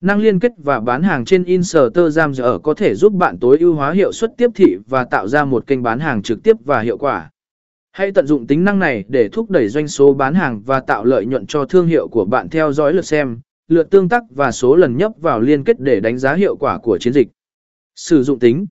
Năng liên kết và bán hàng trên Instagram có thể giúp bạn tối ưu hóa hiệu suất tiếp thị và tạo ra một kênh bán hàng trực tiếp và hiệu quả. Hãy tận dụng tính năng này để thúc đẩy doanh số bán hàng và tạo lợi nhuận cho thương hiệu của bạn theo dõi lượt xem, lượt tương tác và số lần nhấp vào liên kết để đánh giá hiệu quả của chiến dịch. Sử dụng tính